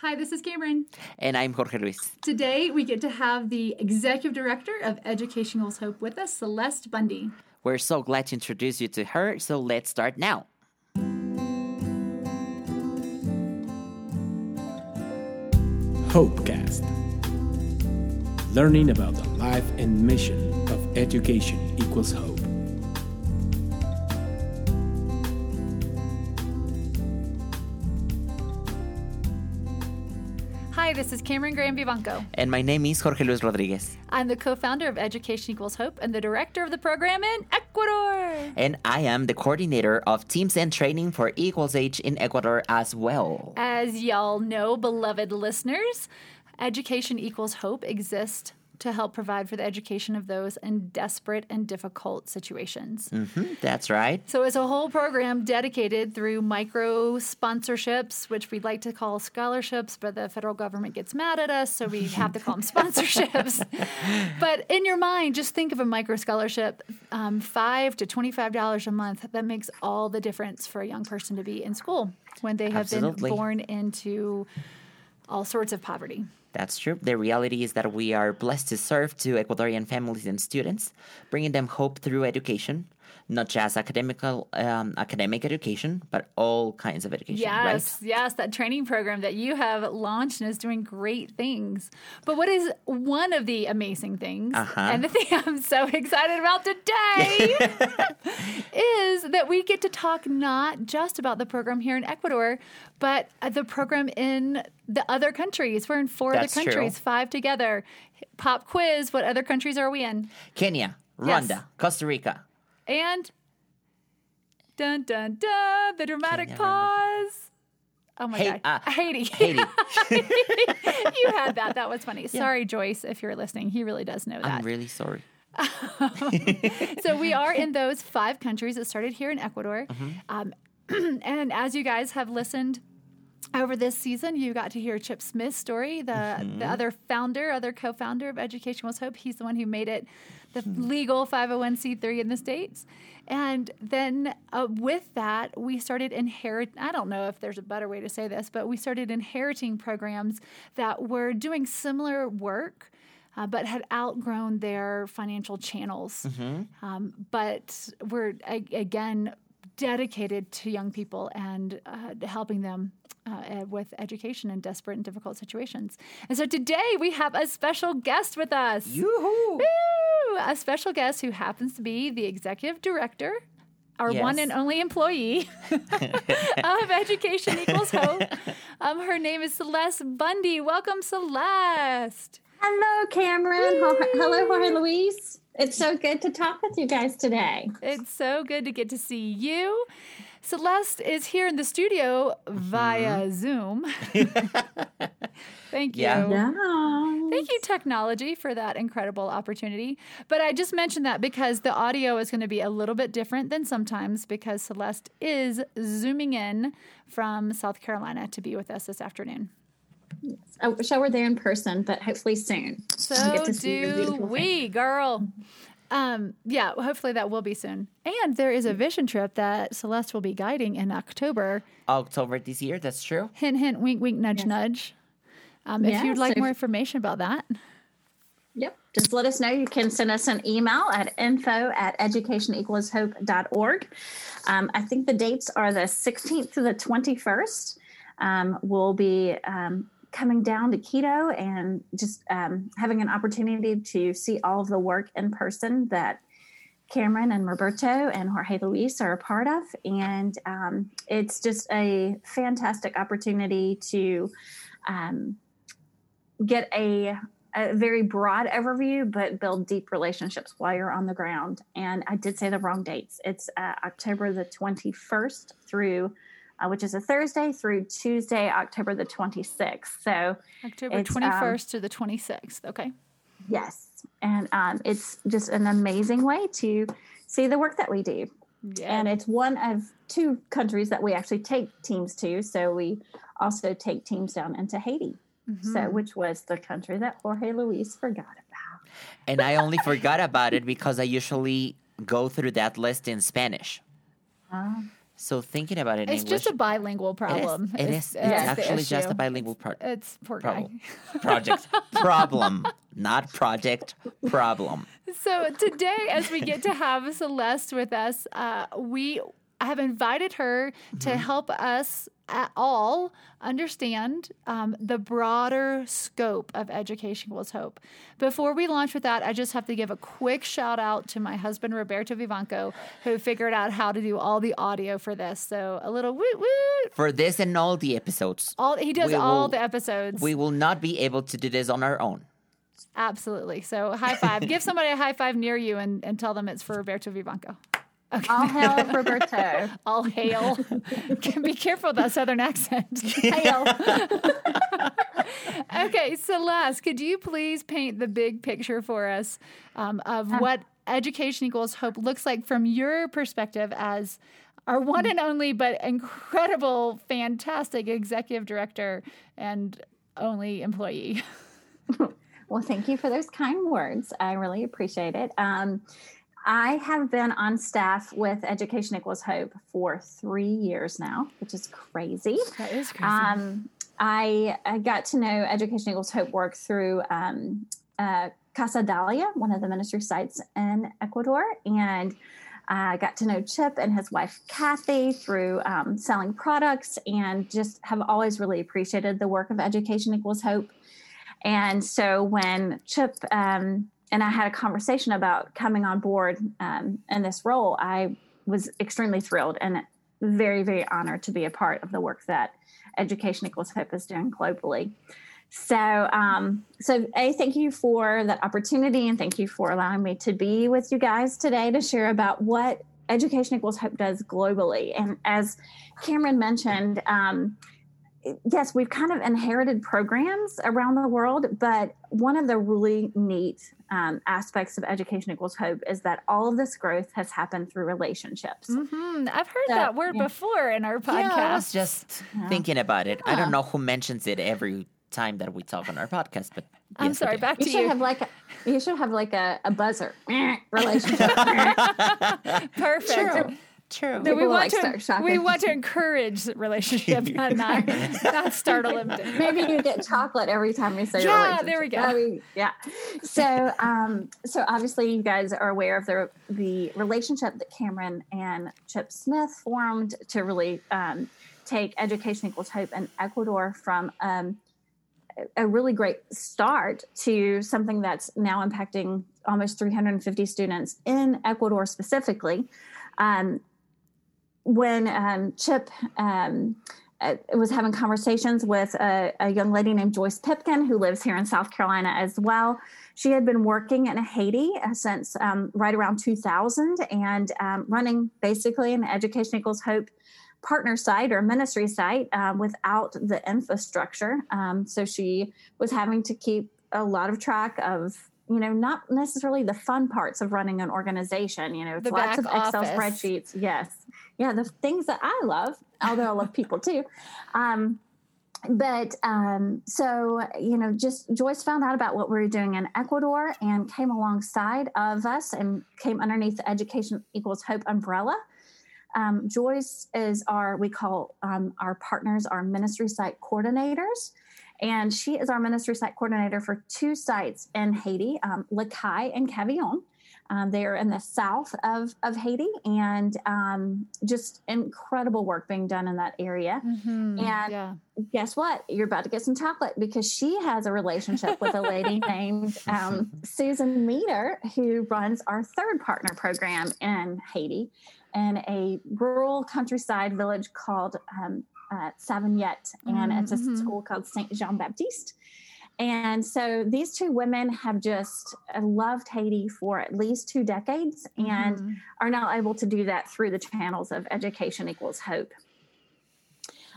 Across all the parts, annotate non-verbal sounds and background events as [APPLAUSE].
Hi, this is Cameron. And I'm Jorge Luis. Today we get to have the Executive Director of Education Equals Hope with us, Celeste Bundy. We're so glad to introduce you to her, so let's start now. Hopecast. Learning about the life and mission of education equals hope. This is Cameron Graham Vivanco. And my name is Jorge Luis Rodriguez. I'm the co founder of Education Equals Hope and the director of the program in Ecuador. And I am the coordinator of teams and training for Equals Age in Ecuador as well. As y'all know, beloved listeners, Education Equals Hope exists to help provide for the education of those in desperate and difficult situations. Mm-hmm, that's right. So it's a whole program dedicated through micro sponsorships, which we'd like to call scholarships, but the federal government gets mad at us, so we [LAUGHS] have to call them sponsorships. [LAUGHS] but in your mind, just think of a micro scholarship, um, five to twenty-five dollars a month. That makes all the difference for a young person to be in school when they have Absolutely. been born into all sorts of poverty. That's true. The reality is that we are blessed to serve to Ecuadorian families and students, bringing them hope through education, not just academical um, academic education, but all kinds of education. Yes, right? yes, that training program that you have launched and is doing great things. But what is one of the amazing things, Uh-huh. and the thing [LAUGHS] I'm so excited about today, [LAUGHS] is that we get to talk not just about the program here in Ecuador, but uh, the program in the other countries. We're in four That's other true. countries, five together. Pop quiz: What other countries are we in? Kenya, Yes. Rwanda, Costa Rica. And dun dun dun, the dramatic pause. Oh my Hey, god, uh, Haiti. Haiti. [LAUGHS] [LAUGHS] you had that. That was funny. Sorry, Joyce, if you're listening. He really does know that. I'm really sorry. [LAUGHS] so we are in those five countries that started here in Ecuador. Um, [CLEARS THROAT] and as you guys have listened over this season, you got to hear Chip Smith's story, the the other founder, other co-founder of Education Was Hope. He's the one who made it the legal 501c3 in the states. And then uh, with that, we started inherit. I don't know if there's a better way to say this, but we started inheriting programs that were doing similar work. Uh, but had outgrown their financial channels. Um, but we're a- again dedicated to young people and uh, helping them uh, with education in desperate and difficult situations. And so today we have a special guest with us. Yoo-hoo! Woo! A special guest who happens to be the executive director. Our Yes. one and only employee [LAUGHS] of Education Equals Hope. Um, her name is Celeste Bundy. Welcome, Celeste. Hello, Cameron. Ho- Hello, Jorge Luis. It's so good to talk with you guys today. It's so good to get to see you. Celeste is here in the studio via mm-hmm. Zoom. [LAUGHS] Thank you. Yeah. Yeah. Thank you, technology, for that incredible opportunity. But I just mentioned that because the audio is going to be a little bit different than sometimes because Celeste is zooming in from South Carolina to be with us this afternoon. I wish I were there in person, but hopefully soon. I'll get So to see your do beautiful we, girl. Um, yeah, hopefully that will be soon. And there is a vision trip that Celeste will be guiding in October. October this year, that's true. Hint, hint, wink, wink, nudge, nudge. Um, if Yeah, you'd like so more information about that, Yep. Just let us know. You can send us an email at info at educationequalshope.org. Um, I think the dates are the 16th to the 21st. Um, we'll be um, coming down to Quito and just um, having an opportunity to see all of the work in person that Cameron and Roberto and Jorge Luis are a part of. And um, it's just a fantastic opportunity to um, get a, a very broad overview, but build deep relationships while you're on the ground. And I did say the wrong dates. It's uh, October the 21st through, uh, which is a Thursday, through Tuesday, October the 26th. So, October It's, um, 21st to the 26th. Okay. yes. And um, it's just an amazing way to see the work that we do. Yeah. And it's one of two countries that we actually take teams to. So we also take teams down into Haiti. Mm-hmm. So, which was the country that Jorge Luis forgot about. And I only forgot [LAUGHS] about it because I usually go through that list in Spanish. Oh, So thinking about it It's English, just a bilingual problem. It It's- is. It's actually just a bilingual pro- It's poor problem. guy. [LAUGHS] project. problem, not project. Problem. So today, as we get to have Celeste with us, uh, we have invited her to Mm-hmm. help us at all understand um, the broader scope of Education Equals Hope. Before we launch with that, I just have to give a quick shout out to my husband Roberto Vivanco, who figured out how to do all the audio for this. So a little woot woot. For this and all the episodes, All he does all will- the episodes. we will not be able to do this on our own. Absolutely. So high five. [LAUGHS] Give somebody a high five near you and, and tell them it's for Roberto Vivanco. All hail Roberto. [LAUGHS] All hail. [LAUGHS] Be careful with that southern accent. [LAUGHS] hail. okay, Celeste, could you please paint the big picture for us um, of what Education Equals Hope looks like from your perspective as our one and only but incredible, fantastic executive director and only employee? Well, thank you for those kind words. I really appreciate it. Um, I have been on staff with Education Equals Hope for three years now, which is crazy. That is crazy. Um, I, I got to know Education Equals Hope work through um, uh, Casa Dalia, one of the ministry sites in Ecuador, and I got to know Chip and his wife Kathy through um, selling products, and just have always really appreciated the work of Education Equals Hope. And so when Chip um, and I had a conversation about coming on board um, in this role, I was extremely thrilled and very, very honored to be a part of the work that Education Equals Hope is doing globally. So, um, so a thank you for that opportunity, and thank you for allowing me to be with you guys today to share about what Education Equals Hope does globally. And as Cameron mentioned, um, yes, we've kind of inherited programs around the world, but one of the really neat um, aspects of Education Equals Hope is that all of this growth has happened through relationships. hmm I've heard So, that word yeah. before in our podcast. Yeah, I was just thinking about it. I don't know who mentions it every time that we talk on our podcast, but I'm yes, sorry, do. back You to should you. have like a, you should have like a, a buzzer [LAUGHS] relationship. [LAUGHS] Perfect. True. True. No, we want like to start we want to encourage relationships, [LAUGHS] not not, not startle them. [LAUGHS] Maybe you get chocolate every time you say Yeah, there we go. I mean, yeah. So, um, so obviously you guys are aware of the the relationship that Cameron and Chip Smith formed to really um, take Education Equals Hope in Ecuador from um, a really great start to something that's now impacting almost 350 students in Ecuador specifically. Um, when um, Chip um, uh, was having conversations with a, a young lady named Joyce Pipkin, who lives here in South Carolina as well. She had been working in Haiti uh, since um, right around 2000 and um, running basically an Education Equals Hope partner site or ministry site um, without the infrastructure. Um, so she was having to keep a lot of track of you know not necessarily the fun parts of running an organization you know The lots of excel office. spreadsheets yes yeah the things that i love although i love people too. Um, but um, so you know just joyce found out about what we were doing in ecuador and came alongside of us and came underneath the education equals hope umbrella. Um, joyce is our we call um, our partners our ministry site coordinators. And she is our ministry site coordinator for two sites in haiti um, Lacaille and cavaillon um, they are in the south of, of haiti and um, just incredible work being done in that area Mhm, And- yeah. guess what? You're about to get some chocolate because she has a relationship with a lady [LAUGHS] named um, Susan Meter, who runs our third partner program in Haiti in a rural countryside village called um, uh. And it's a Mhm. school called Saint Jean Baptiste. And so these two women have just uh, loved Haiti for at least two decades and Mhm. are now able to do that through the channels of Education Equals Hope.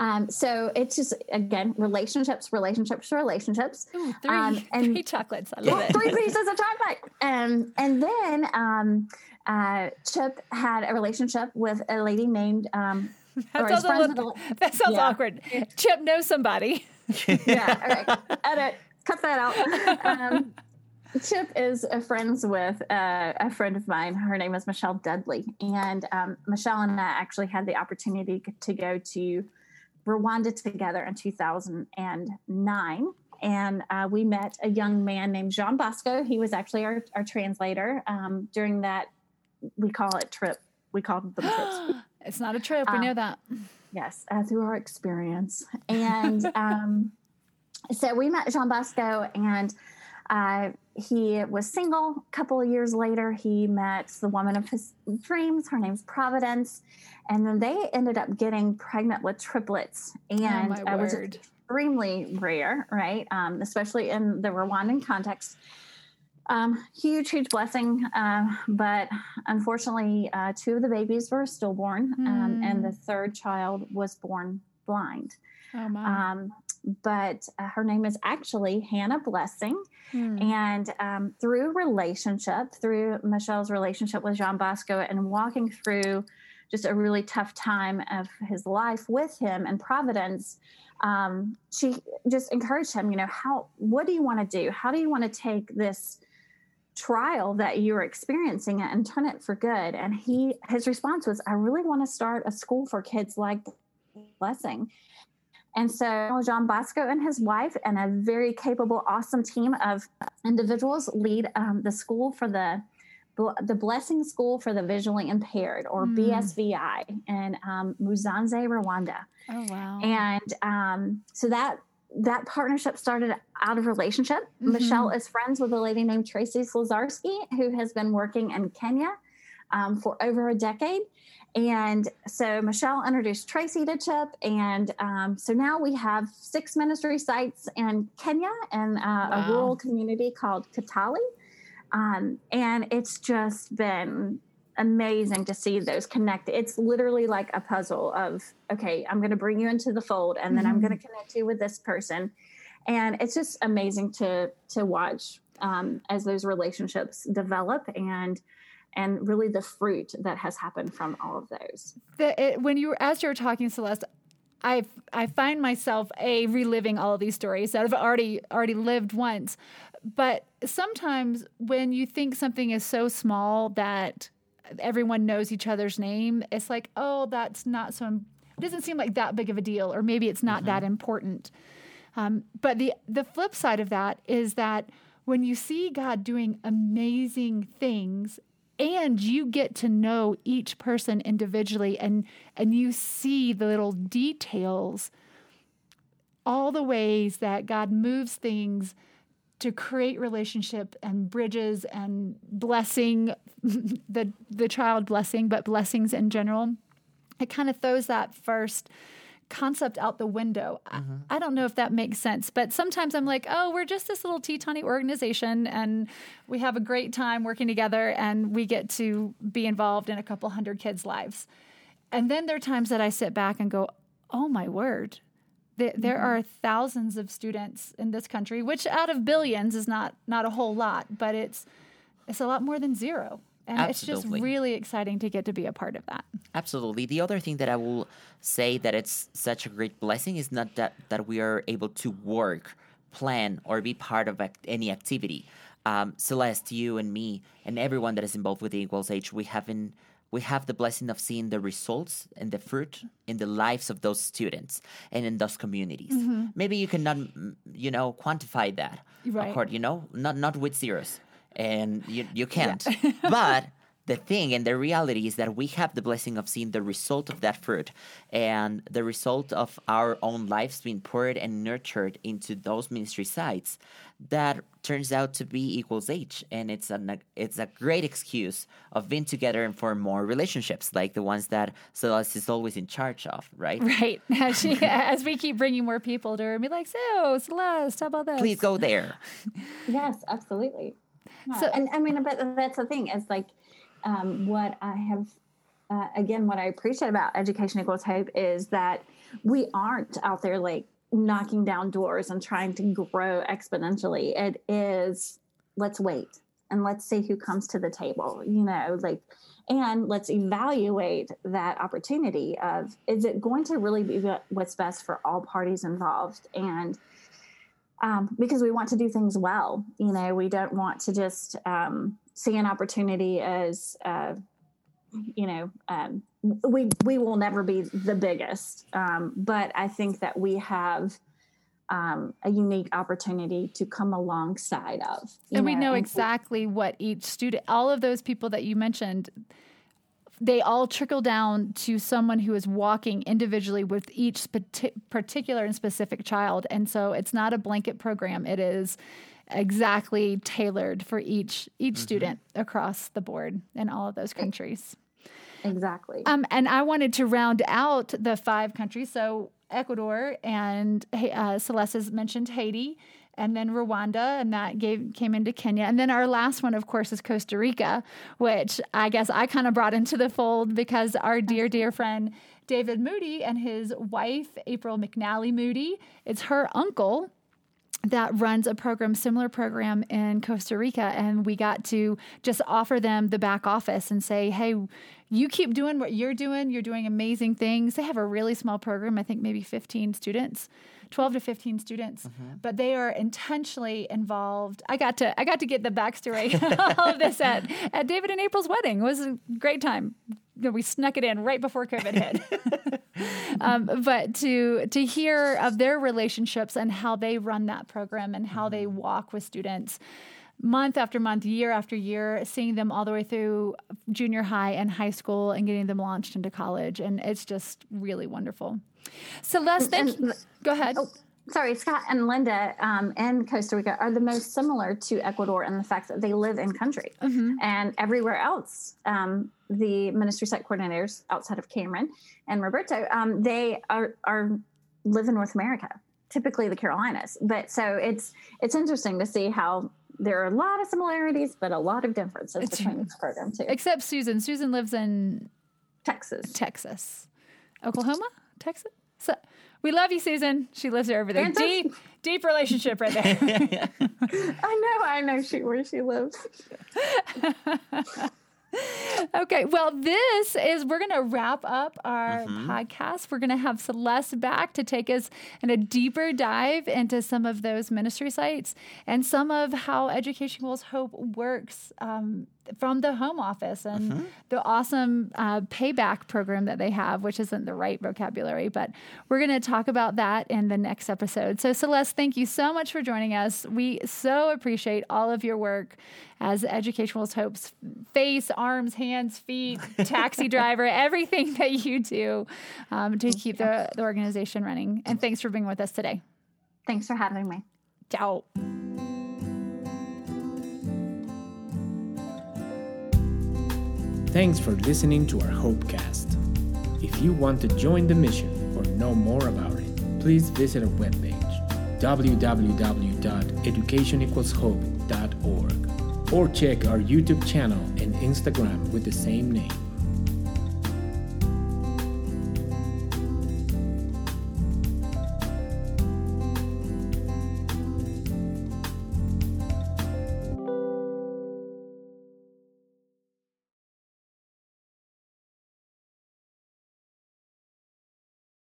Um, so it's just again relationships, relationships, relationships. Ooh, three, Um, [LAUGHS] and- three chocolates. I love Well, it. three [LAUGHS] pieces of chocolate. Um, and then um, uh, Chip had a relationship with a lady named. Um, That sounds, a little, with that sounds yeah. awkward. Chip knows somebody. [LAUGHS] yeah, all right, edit, cut that out. Um, Chip is uh, friends with uh, a friend of mine. Her name is Michelle Dudley. And um, Michelle and I actually had the opportunity to go to Rwanda together in 2009. And uh, we met a young man named Jean Bosco. He was actually our, our translator um, during that, we call it trip. We called them trips. [GASPS] it's not a trip. We Um, know that. Yes, uh, through our experience. And [LAUGHS] um, so we met Jean Bosco, and uh, he was single. A couple of years later, he met the woman of his dreams. Her name's Providence. And then they ended up getting pregnant with triplets. And oh uh, which is extremely rare, right? Um, especially in the Rwandan context. Um, huge, huge blessing. Uh, but unfortunately, uh, two of the babies were stillborn, um, and the third child was born blind. Oh my. Um, but uh, her name is actually Hannah Blessing. Hmm. And um, through relationship, through Michelle's relationship with Jean Bosco and walking through just a really tough time of his life with him and Providence, um, she just encouraged him, you know, how, what do you want to do? How do you want to take this trial that you're experiencing it and turn it for good? And he, his response was, I really want to start a school for kids like Blessing. And so John Bosco and his wife and a very capable, awesome team of individuals lead um, the school for the the Blessing School for the Visually Impaired, or Hmm. BSVI, in um, Musanze, Rwanda. oh wow. And um, so that that partnership started out of relationship. Mhm. Michelle is friends with a lady named Tracy Slazarski, who has been working in Kenya um, for over a decade. And so Michelle introduced Tracy to Chip. And um, so now we have six ministry sites in Kenya and uh, Wow. a rural community called Katali. Um, and it's just been amazing to see those connect. It's literally like a puzzle of, okay, I'm going to bring you into the fold and then I'm Mhm. going to connect you with this person. And it's just amazing to, to watch um, as those relationships develop and, and really the fruit that has happened from all of those. the, it, when you were as you were talking, Celeste, I I find myself a reliving all of these stories that I've already already lived once. But sometimes when you think something is so small that everyone knows each other's name, it's like, oh, that's not so. It doesn't seem like that big of a deal, or maybe it's not that important. Um, but the the flip side of that is that when you see God doing amazing things and you get to know each person individually and and you see the little details all the ways that God moves things to create relationship and bridges and blessing [LAUGHS] the the child blessing but blessings in general it kind of throws that first concept out the window. I- mm-hmm. I, don't know if that makes sense, but sometimes I'm like, oh, we're just this little Teutonic organization and we have a great time working together and we get to be involved in a couple hundred kids' lives. And then there are times that I sit back and go, oh my word. There, there are thousands of students in this country, which out of billions is not not a whole lot, but it's it's a lot more than zero. And it's just really exciting to get to be a part of that. Absolutely. The other thing that I will say that it's such a great blessing is not that that we are able to work, plan, or be part of ac- any activity. Um, Celeste, you and me, and everyone that is involved with the Equals Age, we have in, we have the blessing of seeing the results and the fruit in the lives of those students and in those communities. Maybe you cannot, mm, you know, quantify that, Right. accord, you know, not not with zeros, and you you can't. [LAUGHS] but the thing and the reality is that we have the blessing of seeing the result of that fruit and the result of our own lives being poured and nurtured into those ministry sites that turns out to be equals age and it's a it's a great excuse of being together and for more relationships like the ones that Celeste is always in charge of right [LAUGHS] Right. [LAUGHS] As, she, as we keep bringing more people to her and be like, so, Celeste, how about this? please go there [LAUGHS] Yes, absolutely. Yeah, So- and I mean, but that's the thing is like um, what I have, uh, again, what I appreciate about Education Equals Hope is that we aren't out there like knocking down doors and trying to grow exponentially. It is, let's wait and let's see who comes to the table, you know, like, and let's evaluate that opportunity of is it going to really be what's best for all parties involved and um, because we want to do things well. You know, we don't want to just um, see an opportunity as, uh, you know, um, we we will never be the biggest, um, but I think that we have um, a unique opportunity to come alongside of. And we know exactly what each student, all of those people that you mentioned, they all trickle down to someone who is walking individually with each particular and specific child. And so it's not a blanket program. It is exactly tailored for each each mm-hmm. student across the board in all of those countries. Exactly. Um, and I wanted to round out the five countries. So Ecuador and uh, Celeste has mentioned Haiti and then Rwanda, and that gave came into Kenya, and then our last one, of course, is Costa Rica, which I guess I kind of brought into the fold because our dear, dear friend David Moody and his wife April McNally Moody, it's her uncle that runs a program, similar program in Costa Rica, and we got to just offer them the back office and say, "Hey, you keep doing what you're doing. You're doing amazing things." They have a really small program, I think maybe 15 students, 12 to 15 students, mm-hmm. but they are intentionally involved. I got to I got to get the backstory all [LAUGHS] of this at at David and April's wedding. It was a great time. We snuck it in right before COVID hit. [LAUGHS] um, but to to hear of their relationships and how they run that program and how they mm-hmm. walk with students month after month, year after year, seeing them all the way through junior high and high school and getting them launched into college. And it's just really wonderful. Celeste, thank you. Go ahead. Oh, sorry, Scott and Linda um, and Costa Rica are the most similar to Ecuador in the fact that they live in country. Mm-hmm. And everywhere else, um, the ministry site coordinators outside of Cameron and Roberto, um, they are, are live in North America, typically the Carolinas. But so it's it's interesting to see how there are a lot of similarities, but a lot of differences it's between each program too. Except Susan. Susan lives in Texas. Texas. Oklahoma? Texas? So, we love you, Susan. She lives there over there. Deep, deep relationship right there. [LAUGHS] I know, I know she where she lives. [LAUGHS] okay, well, this is we're going to wrap up our mm-hmm. podcast. We're going to have Celeste back to take us in a deeper dive into some of those ministry sites and some of how Education Equals Hope works um, from the home office and mm-hmm. the awesome uh, payback program that they have, which isn't the right vocabulary, but we're going to talk about that in the next episode. So, Celeste, thank you so much for joining us. We so appreciate all of your work as Education Equals Hope's face, arms, hands, feet, [LAUGHS] taxi driver, everything that you do um, to keep the, the organization running. And thanks for being with us today. Thanks for having me. Ciao. Thanks for listening to our Hopecast. If you want to join the mission or know more about it, please visit our webpage www.educationequalshope.org or check our YouTube channel and Instagram with the same name.